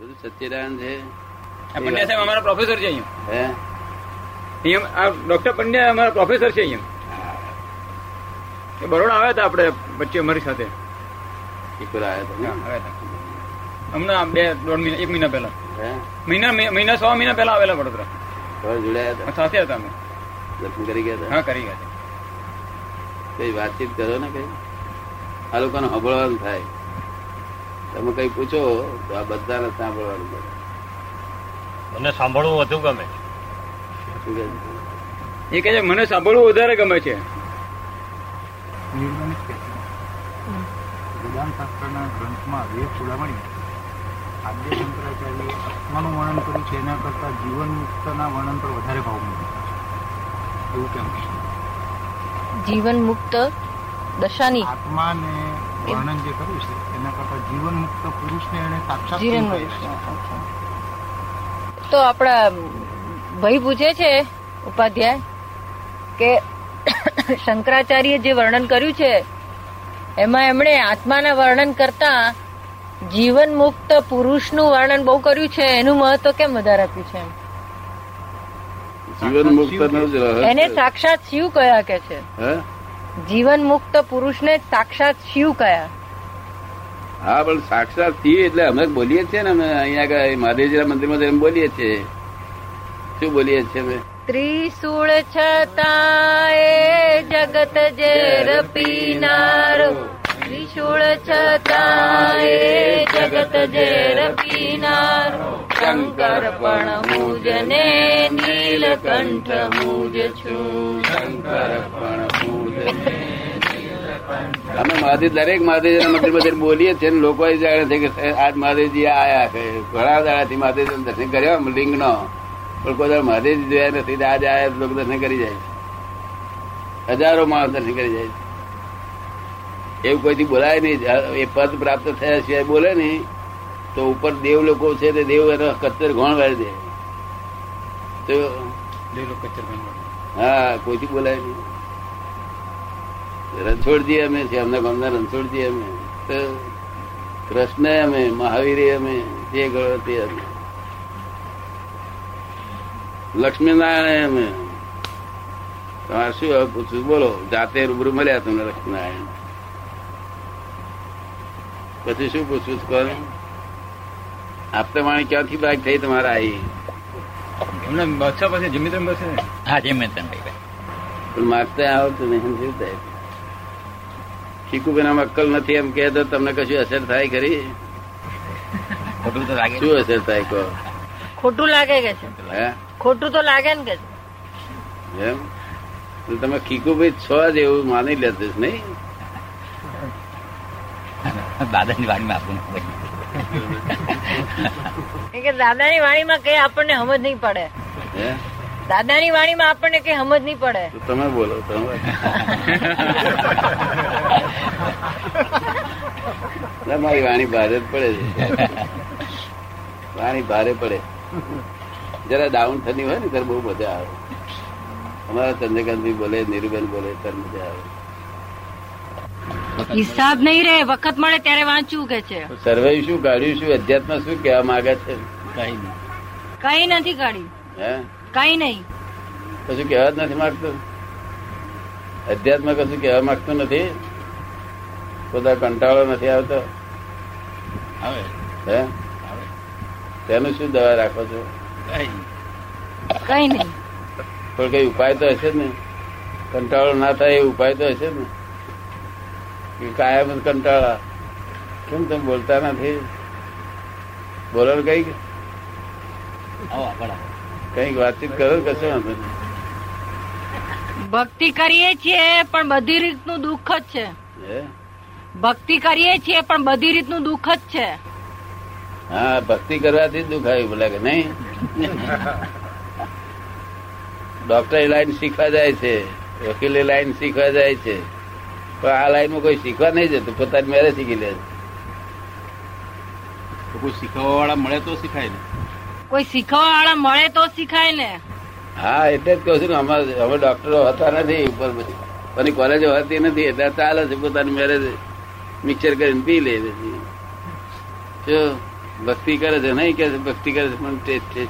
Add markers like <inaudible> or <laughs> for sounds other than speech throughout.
બધું સત્યનારાયણ છે. પંડ્યા સાહેબ અમારા પ્રોફેસર છે અહીંયા. હે? અહીંયા આ ડોક્ટર પંડ્યા અમારા પ્રોફેસર છે અહીંયા. બરોડા આવ્યા હતા આપણે વચ્ચે અમારી સાથે. હતા હતા. હમણાં બે દોઢ મહિના એક મહિના પહેલા. હે? મહિના મહિના સો મહિના પહેલા આવેલા વડોદરા. જોડાયા સાથે હતા અમે. દર્શન કરી ગયા હતા? હા કરી ગયા કઈ વાતચીત કરો ને કઈ? આ લોકોને હબળવાનું થાય. તમે કઈ પૂછો તો આ બધાને સાંભળવાનું. મને સાંભળવું વધુ ગમે? એ કહે છે મને સાંભળવું વધારે ગમે છે. ગ્રંથમાં વેદ ચૂડામણી આદ્ય આત્માનું વર્ણન કર્યું છે એના કરતાં જીવન મુક્તના વર્ણન પર વધારે ભાવ મૂક્યો. છે એવું કેમ? છે જીવન મુક્ત દશાની. આત્માને વર્ણન જે કર્યું છે એના કરતા જીવન મુક્ત પુરુષને એને સાક્ષાત જીવન તો આપણા ભાઈ પૂછે છે ઉપાધ્યાય કે શંકરાચાર્ય જે વર્ણન કર્યું છે એમાં એમણે આત્માના વર્ણન કરતા જીવન મુક્ત પુરુષનું વર્ણન બહુ કર્યું છે એનું મહત્વ કેમ વધારે આપ્યું છે જીવન મુક્ત એને સાક્ષાત શિવ કયા કે છે? હે? જીવન મુક્ત પુરુષને સાક્ષાત શિવ કયા? હા પણ સાક્ષાત શિવ એટલે અમે બોલીએ છીએ ને અમે અહીંયા આગળ મહાદેવજીના મંદિરમાં જઈને બોલીએ છીએ. શું બોલીએ છીએ અમે? ત્રિશુળ છતાં એ જગત ઝેર પીનારો. ત્રિશુળ છતાં એ જગત ઝેર પીનારો. શંકર પણ મુજને નીલકંઠ મુજ છું. શંકર પણ પૂજને. અમે મહાદેવ દરેક મહાદેવજીના મંદિરમાં જઈને બોલીએ છીએ ને લોકો જાણે છે કે આજ મહાદેવજી આયા છે. ઘણા દાડાથી મહાદેવ દર્શન કર્યા લિંગ નો પણ કોઈ દાડો મહાદેવજી જોયા નથી આજ આયા લોકો દર્શન કરી જાય હજારો માણસ દર્શન કરી જાય છે. એવું કોઈથી બોલાય નહીં. એ પદ પ્રાપ્ત થયા સિવાય બોલે નહીં. તો ઉપર દેવ લોકો છે તે દેવ એનો કચ્છર ઘોણ વાળી દે. તો દેવ લોક કચ્છર હા કોઈથી બોલાય નહીં. રણછોડજી અમે છે અમને ગામના રણછોડજી અમે. તો કૃષ્ણ અમે મહાવીર અમે જે ગળો તે અમે. લક્ષ્મીનારાયણ અમે. તમારે શું હવે પૂછવું? બોલો જાતે રૂબરૂ મળ્યા તમને લક્ષ્મીનારાયણ. પછી શું પૂછવું? કોને આપતા વાણી ક્યાંથી બાઈક થઈ તમારા આવી એમને બચ્ચા પાસે જમીન બસે હા જે મેં પણ માગતા આવતું નહીં શું થાય શીખુબેન અક્કલ નથી એમ કહે તો તમને કશું અસર થાય ખરી? ખોટું તો લાગે શું અસર થાય કહો? ખોટું લાગે કે છે? હે? ખોટું તો લાગે ને કે છે? એમ? તમે ખીકુભાઈ છો જ એવું માની લેતો નહીં. દાદાની વાણીમાં આપવું એ <laughs> કે દાદાની વાણીમાં કઈ આપણને સમજ નહીં પડે. દાદાની વાણીમાં આપણને કઈ સમજ નહીં પડે. તમે બોલો તમે. <laughs> મારી વાણી ભારે જ પડે છે. વાણી ભારે પડે. જરા ડાઉન થતી હોય ને ત્યારે બહુ મજા આવે. અમારા ચંદ્રકાંતભાઈ બોલે નીરુબેન બોલે ત્યારે મજા આવે. હિસાબ નહીં રે વખત મળે ત્યારે વાંચવું કે છે? સર્વે શું કાઢ્યું શું અધ્યાત્મ શું કેવા માંગે છે? કઈ નહીં. કઈ નથી કાઢ્યું હે? કઈ નહીં. કશું કેવા જ નથી માંગતું? અધ્યાત્મ કશું કેવા માંગતું નથી? પોતા કંટાળો નથી આવતો? આવે. હે? તેનું શું દવા રાખો છો? કઈ નહીં. કઈ નહીં. પણ કઈ ઉપાય તો હશે જ ને? કંટાળો ના થાય એ ઉપાય તો હશે જ ને? કે કાયમ કંટાળા. કેમ તમે બોલતા નથી બોલો કઈ કંઈક વાતચીત કરો કશો વાંધો ભક્તિ કરીએ છીએ પણ બધી રીતનું દુઃખ જ છે. ભક્તિ કરીએ છીએ પણ બધી રીતનું દુઃખ જ છે. હા ભક્તિ કરવાથી જ દુઃખ આવ્યું બોલે કે નહીં? <laughs> ડોક્ટર લાઈન શીખવા જાય છે વકીલે લાઈન શીખવા જાય છે. પણ આ લાઈનમાં કોઈ શીખવા નહીં જતું પોતાની મેરે શીખી લે. કોઈ શીખવા વાળા મળે તો શીખાય ને. કોઈ શીખવા વાળા મળે તો શીખાય ને? હા એટલે જ કહું છું ને અમારે અમે ડોક્ટરો હતા નથી ઉપર બધી પણ કોલેજો હતી નથી એટલે ચાલે છે પોતાની મેરેજ મિક્સર કરીને પી લે જો ભક્તિ કરે છે નહીં કે ભક્તિ કરે છે પણ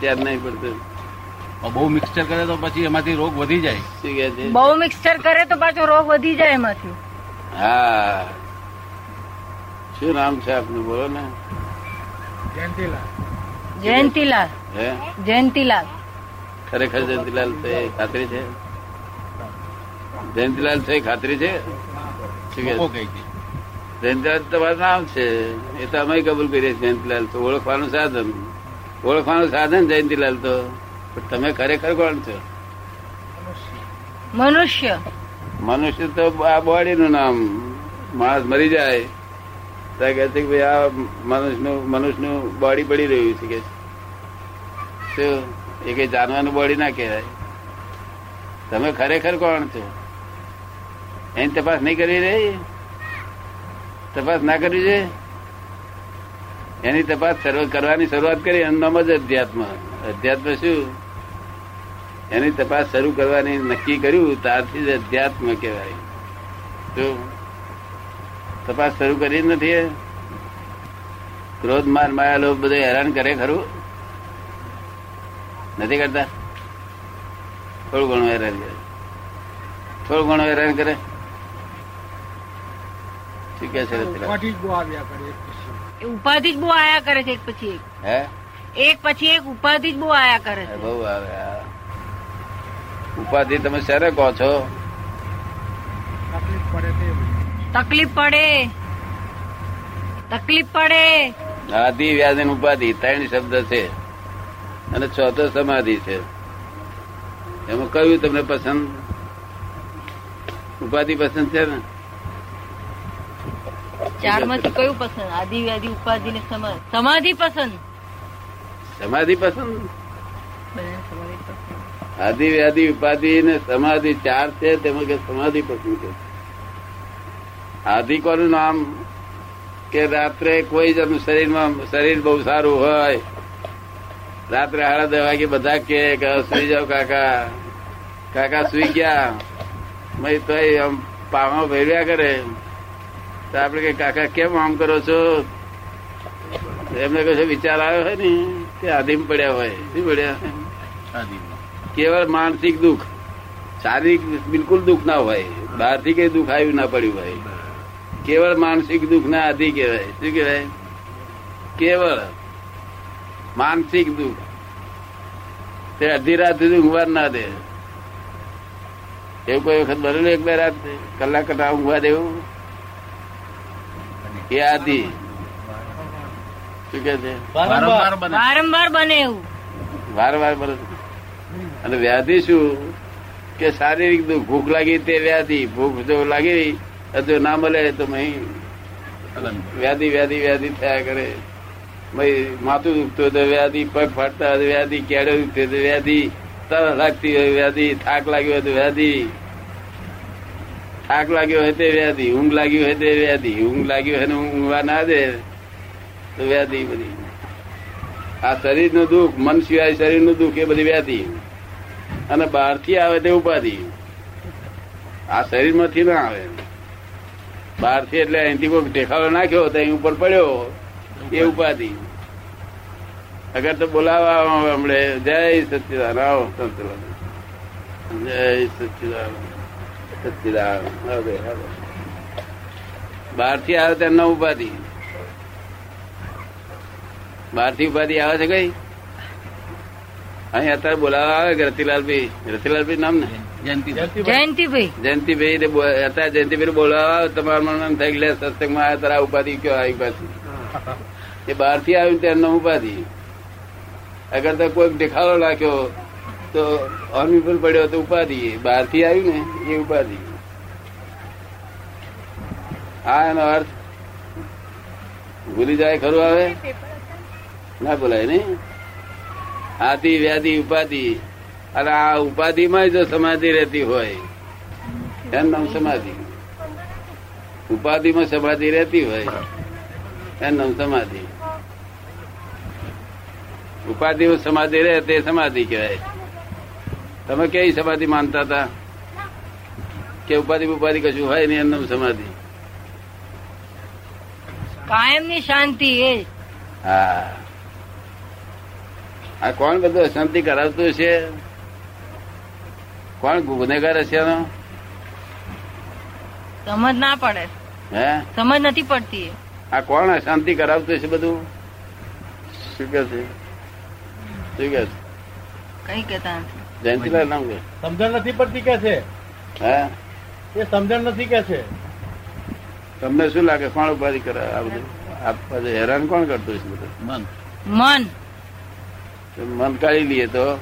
ત્યાર નહીં પડતું. બહુ મિક્સચર કરે તો પછી એમાંથી રોગ વધી જાય. બહુ મિક્સચર કરે તો પાછો રોગ વધી જાય એમાંથી. હા. શું નામ છે આપનું? બોલો ને. જયંતીલાલ. હે? જયંતીલાલ. ખરેખર જયંતિલાલ છે ખાતરી છે? જયંતિલાલ છે ખાતરી છે? જયંતિલાલ તમારું નામ છે. એ તો અમે કબૂલ કરીએ છીએ જયંતિલાલ તો. ઓળખવાનું સાધન. ઓળખવાનું સાધન જયંતિલાલ તો. તમે ખરેખર કોણ છો? મનુષ્ય. મનુષ્ય તો આ બોડી નું નામ માણસ મરી જાય. તો કહે છે કે ભાઈ આ મનુષ્યનું મનુષ્યનું બોડી પડી રહ્યું છે કે એ કઈ જાનવાનું બોડી ના કહેવાય. તમે ખરેખર કોણ છો? એની તપાસ નહીં કરી રહી? તપાસ ના કરવી છે? એની તપાસ કરવાની શરૂઆત કરી એમનામાં જ અધ્યાત્મ. અધ્યાત્મ શું? એની તપાસ શરૂ કરવાની નક્કી કર્યું ત્યારથી જ અધ્યાત્મ કહેવાય. જો તપાસ શરૂ કરી જ નથી ક્રોધ માર માયા લોભ બધે હેરાન કરે ખરું? નથી કરતા? થોડું ઘણું હેરાન કરે. થોડું ઘણું હેરાન કરે? શું કે છે ઉપાધિ જ બહુ આયા કરે છે એક પછી એક. હે? એક પછી એક ઉપાધિ જ બહુ આયા કરે છે. બહુ આવે. ઉપાધિ તમે શેને કહો છો? તકલીફ પડે તકલીફ પડે. આદિ વ્યાધિ ઉપાધિ ત્રણ શબ્દ છે. અને ચોથો સમાધિ છે. એમાં કયું તમને પસંદ? ઉપાધિ પસંદ છે ને? ચારમાંથી કયું પસંદ? આદિ વ્યાધિ ઉપાધિ ને સમાધિ સમાધિ પસંદ? સમાધિ પસંદ? આદિ વ્યાધિ ઉપાધિ ને સમાધિ ચાર છે તેમાં કે સમાધિ પસંદ છે. આધિ કોનું નામ કે રાત્રે કોઈ જ શરીરમાં, શરીર બહુ સારું હોય, રાત્રે સાડા દસ વાગે બધા કે કે સુઈ જાઓ કાકા કાકા સુઈ ગયા, મય તો આમ પાવા ભેર્યા કરે. તો આપડે કે કાકા કેમ આમ કરો છો? એમને કશો વિચાર આવ્યો હોય ને, કે આધીમ પડ્યા હોય, શું પડ્યા? આદિમાં. કેવળ માનસિક દુઃખ. શારીરિક બિલકુલ દુઃખ ના હોય. બહારથી કઈ દુઃખ આવ્યું ના પડ્યું હોય. કેવળ માનસિક દુઃખ ના આધી કહેવાય. શું કહેવાય? કેવળ માનસિક દુઃખ. તે અડધી રાત સુધી ઊંઘવા ના દે. એવું કોઈ વખત બનેલું એક બે રાત? કલાક કટા ઊંઘવા દેવું? એ આધી. શું કે છે? વારંવાર. વારંવાર બને એવું. વારંવાર બને. અને વ્યાધિ શું? કે શારીરિક દુઃખ ભૂખ લાગી તે વ્યાધિ ભૂખ જો લાગી જો ના મળે તો. વ્યાધિ વ્યાધિ વ્યાધિ થયા કરે. માથું દુખતું હોય તો વ્યાધિ પગ ફાટતા હોય તો વ્યાધિ કેડો દુખતી તો વ્યાધિ તરસ લાગતી હોય વ્યાધિ થાક લાગ્યો હોય તો વ્યાધિ. થાક લાગ્યો હોય તે વ્યાધિ ઊંઘ લાગી હોય તે વ્યાધિ ઊંઘ લાગ્યો હોય ઊંઘવા ના દે તો વ્યાધિ બધી. આ શરીરનું દુઃખ મન સિવાય શરીરનું દુઃખ એ બધી વ્યાધિ. અને બહારથી આવે તે ઉપાધિ. આ શરીરમાંથી ના આવે. બહારથી એટલે અહીંથી કોઈ દેખાડો નાખ્યો તો અહીં ઉપર પડ્યો. એ ઉપાધિ. અગર તો બોલાવા હમણે, જય સચિદાન આવો સંતલાલ. જય સચિદાન સચિદાન આવે આવે બહારથી આવે તેમના ઉપાધિ. બહારથી ઉપાધિ આવે છે કઈ? અહીં અત્યારે બોલાવા આવે કે રતિલાલભાઈ. રતિલાલભાઈ નામ ને? જયંતિભાઈ. જયંતિભાઈ. અત્યારે જયંતિભાઈ બોલાવા આવે તમારા મનમાં એમ થાય લે સત્સંગમાં આવ્યા તારા ઉપાધિ કયો આવી પાછી? એ બહારથી આવ્યું તેમનો ઉપાધિ. અગર તો કોઈક દેખાડો નાખ્યો તો અનુકૂળ પડ્યો તો ઉપાધિ. બહારથી આવ્યું ને એ ઉપાધિ. હા એનો અર્થ. ભૂલી જાય ખરું આવે? ના બોલાય ને? આદિ વ્યાધિ ઉપાધિ. અને આ ઉપાધિમાં જો સમાધિ રહેતી હોય એમ નામ સમાધિ. ઉપાધિમાં સમાધિ રહેતી હોય એમ નામ સમાધિ. ઉપાધિમાં સમાધિ રહે તે સમાધિ કહેવાય. તમે કઈ સમાધિ માનતા હતા? કે ઉપાધિ ઉપાધિ કશું હોય નહીં એનું નામ સમાધિ. કાયમની શાંતિ એ હા. આ કોણ બધું અશાંતિ કરાવતું છે કોણ ગુનેગાર હશે એનો સમજ ના પડે. હે? સમજ નથી પડતી. આ કોણ અશાંતિ કરાવતું છે બધું? શું કે છે? શું કે છે? કઈ કેતા નથી. જયંતિલાલ નામ કે સમજણ નથી પડતી કે છે? હે? એ સમજણ નથી કે છે? તમને શું લાગે? કોણ ઉપાધિ કરે આ બધું? આ બધું હેરાન કોણ કરતું છે બધું? મન મન. મન કાઢી લઈએ તો.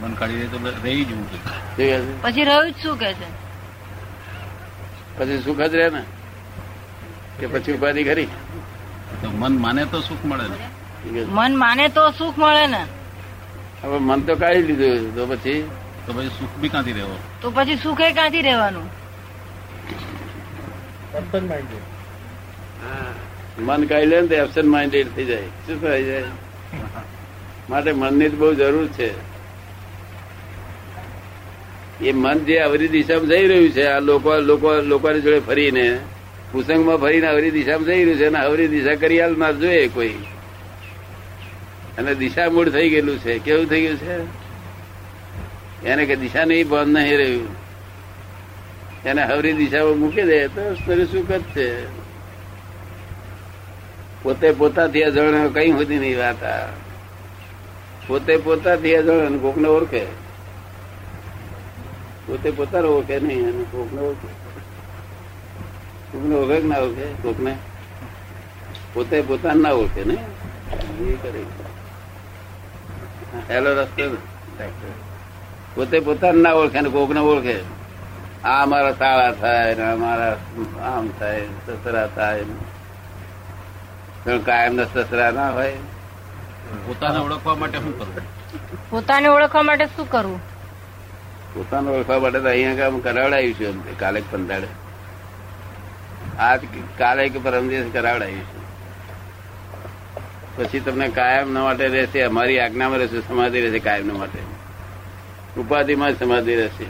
મન કાઢી લઈએ તો રહી જવું પછી રહ્યું જ શું કે છે? પછી સુખ જ રહે ને? કે પછી ઉપાધિ ખરી? મન માને તો સુખ મળે ને? મન માને તો સુખ મળે ને. હવે મન તો કાઢી લીધું તો પછી? તો પછી સુખ બી ક્યાંથી રહેવો? તો પછી સુખે ક્યાંથી રહેવાનું? મન કાઢી લે ને તો એબસન્ટ માઇન્ડેડ થઈ જાય. શું થઈ જાય? <laughs> માટે મનની બહુ જરૂર છે. એ મન જે અવરી દિશામાં જઈ રહ્યું છે, આ લોકો લોકો લોકોની જોડે ફરીને કુસંગમાં ફરીને અવરી દિશામાં જઈ રહ્યું છે અને અવરી દિશા કરી હાલનાર જોઈએ કોઈ. અને દિશા મૂળ થઈ ગયેલું છે. કેવું થઈ ગયું છે? એને કે દિશા નહીં બંધ નહીં રહ્યું. એને હવરી દિશામાં મૂકી દે, તો શું છે. પોતે પોતાથી અજાણ કઈ હોતી નહીં વાત. આ પોતે પોતાથી અજાણ અને કોકને ઓળખે. પોતે પોતાને ઓળખે નહીં અને કોકને ઓળખે. કોકને ઓળખે ના ઓળખે? કોકને? પોતે પોતાને ના ઓળખે ને? એ કરે. હેલો, રસ્તો પોતે પોતાને ના ઓળખે ને કોકને ઓળખે. આ અમારા તાળા થાય ને અમારા આમ થાય સસરા થાય કાયમ ના સસરા ના હોય. પોતાને ઓળખવા માટે શું કરવું? પોતાને ઓળખવા માટે શું કરવું? પોતાને ઓળખવા માટે તો અહીંયા કામ કરાવડાયું છે કાલે પંદાડે આજ કાલે કે પરમ દિવસ કરાવડાવ્યું છે. પછી તમને કાયમ ના માટે રહેશે અમારી આજ્ઞામાં રહેશે સમાધિ રહેશે કાયમ ના માટે. ઉપાધિમાં જ સમાધિ રહેશે.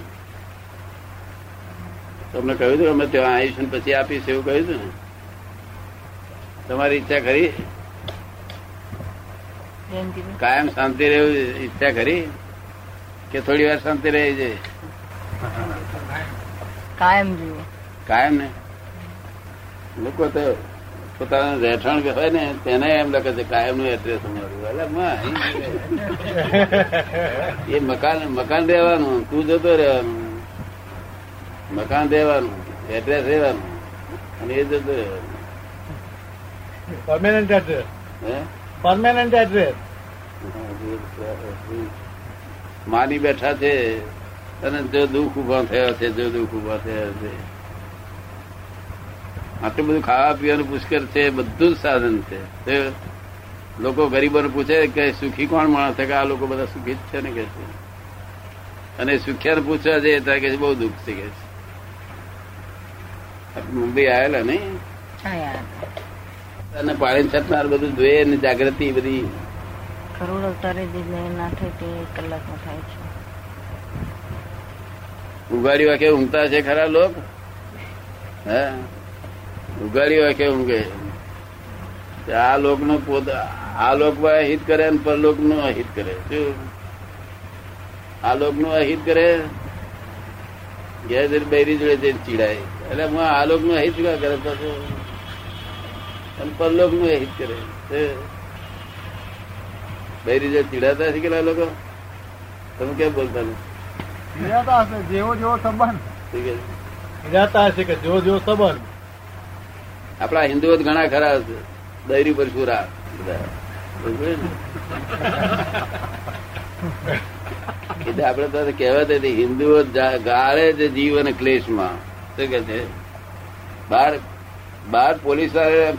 તમને કહ્યું હતું અમે ત્યાં આવીશું ને પછી આપીશ એવું કહ્યું હતું ને? તમારી ઈચ્છા ખરી? કાયમ શાંતિ રહેવું ઈચ્છા કરી કે થોડી વાર શાંતિ રહી જાય. કાયમ જુઓ કાયમ ને? લોકો તો પોતાનું રહેઠાણ કે હોય ને તેને એમ લખે છે કાયમનું એડ્રેસ અમારું એ મકાન મકાન રહેવાનું તું જતો રહેવાનું. મકાન રહેવાનું એડ્રેસ રહેવાનું. અને એ જતો રહેવાનું. પરમેનન્ટ એડ્રેસ હે? પરમેનન્ટ એડ્રેસ માની બેઠા છે અને જો દુઃખ ઊભા થયા છે જો દુઃખ ઊભા થયા છે. આટલું બધું ખાવા પીવાનું પુષ્કર છે બધું જ સાધન છે. લોકો ગરીબોને પૂછે કે સુખી કોણ માણસ છે? કે આ લોકો બધા સુખી જ છે ને કે છે? અને સુખ્યાને પૂછવા જઈએ ત્યારે કે બહુ દુઃખ છે કે છે. મુંબઈ આવેલા નહીં? અને પાણી છટનાર બધું જોઈએ ને જાગૃતિ બધી કરોડ અવતારે જે ના થાય તે કલાકમાં થાય છે. ઉગાડી વાંકે ઊંઘતા છે ખરા લોક? હે? ઉગાડી વાંકે ઊંઘે આ લોકનું પોત આ લોક અહિત કરે અને પરલોકનું અહિત કરે. શું? આ લોકનું અહિત કરે? ઘેર બૈરી જોડે ચીડાય. એટલે હું આ લોકનું અહિત કરે? પાછો અને પરલોકનું હિત કરે. બૈરી જે ચીડાતા શીખેલા લોકો? તમે કેમ બોલતા નથી? જેવો જેવો સંબંધ. છે? કે જેવો જેવો સંબંધ. આપણા હિન્દુઓ ઘણા ખરા છે દૈરી પર સુરા? એટલે આપડે તો કહેવત હતી હિન્દુઓ ગાળે છે જીવન ક્લેશમાં. શું કે છે? બાર બાર પોલીસ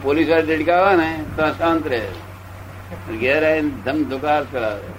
પોલીસવાળા ઝડકાવે ને તો શાંત રહે. ઘેર આવીને ધમ ધુકાર કરાવે.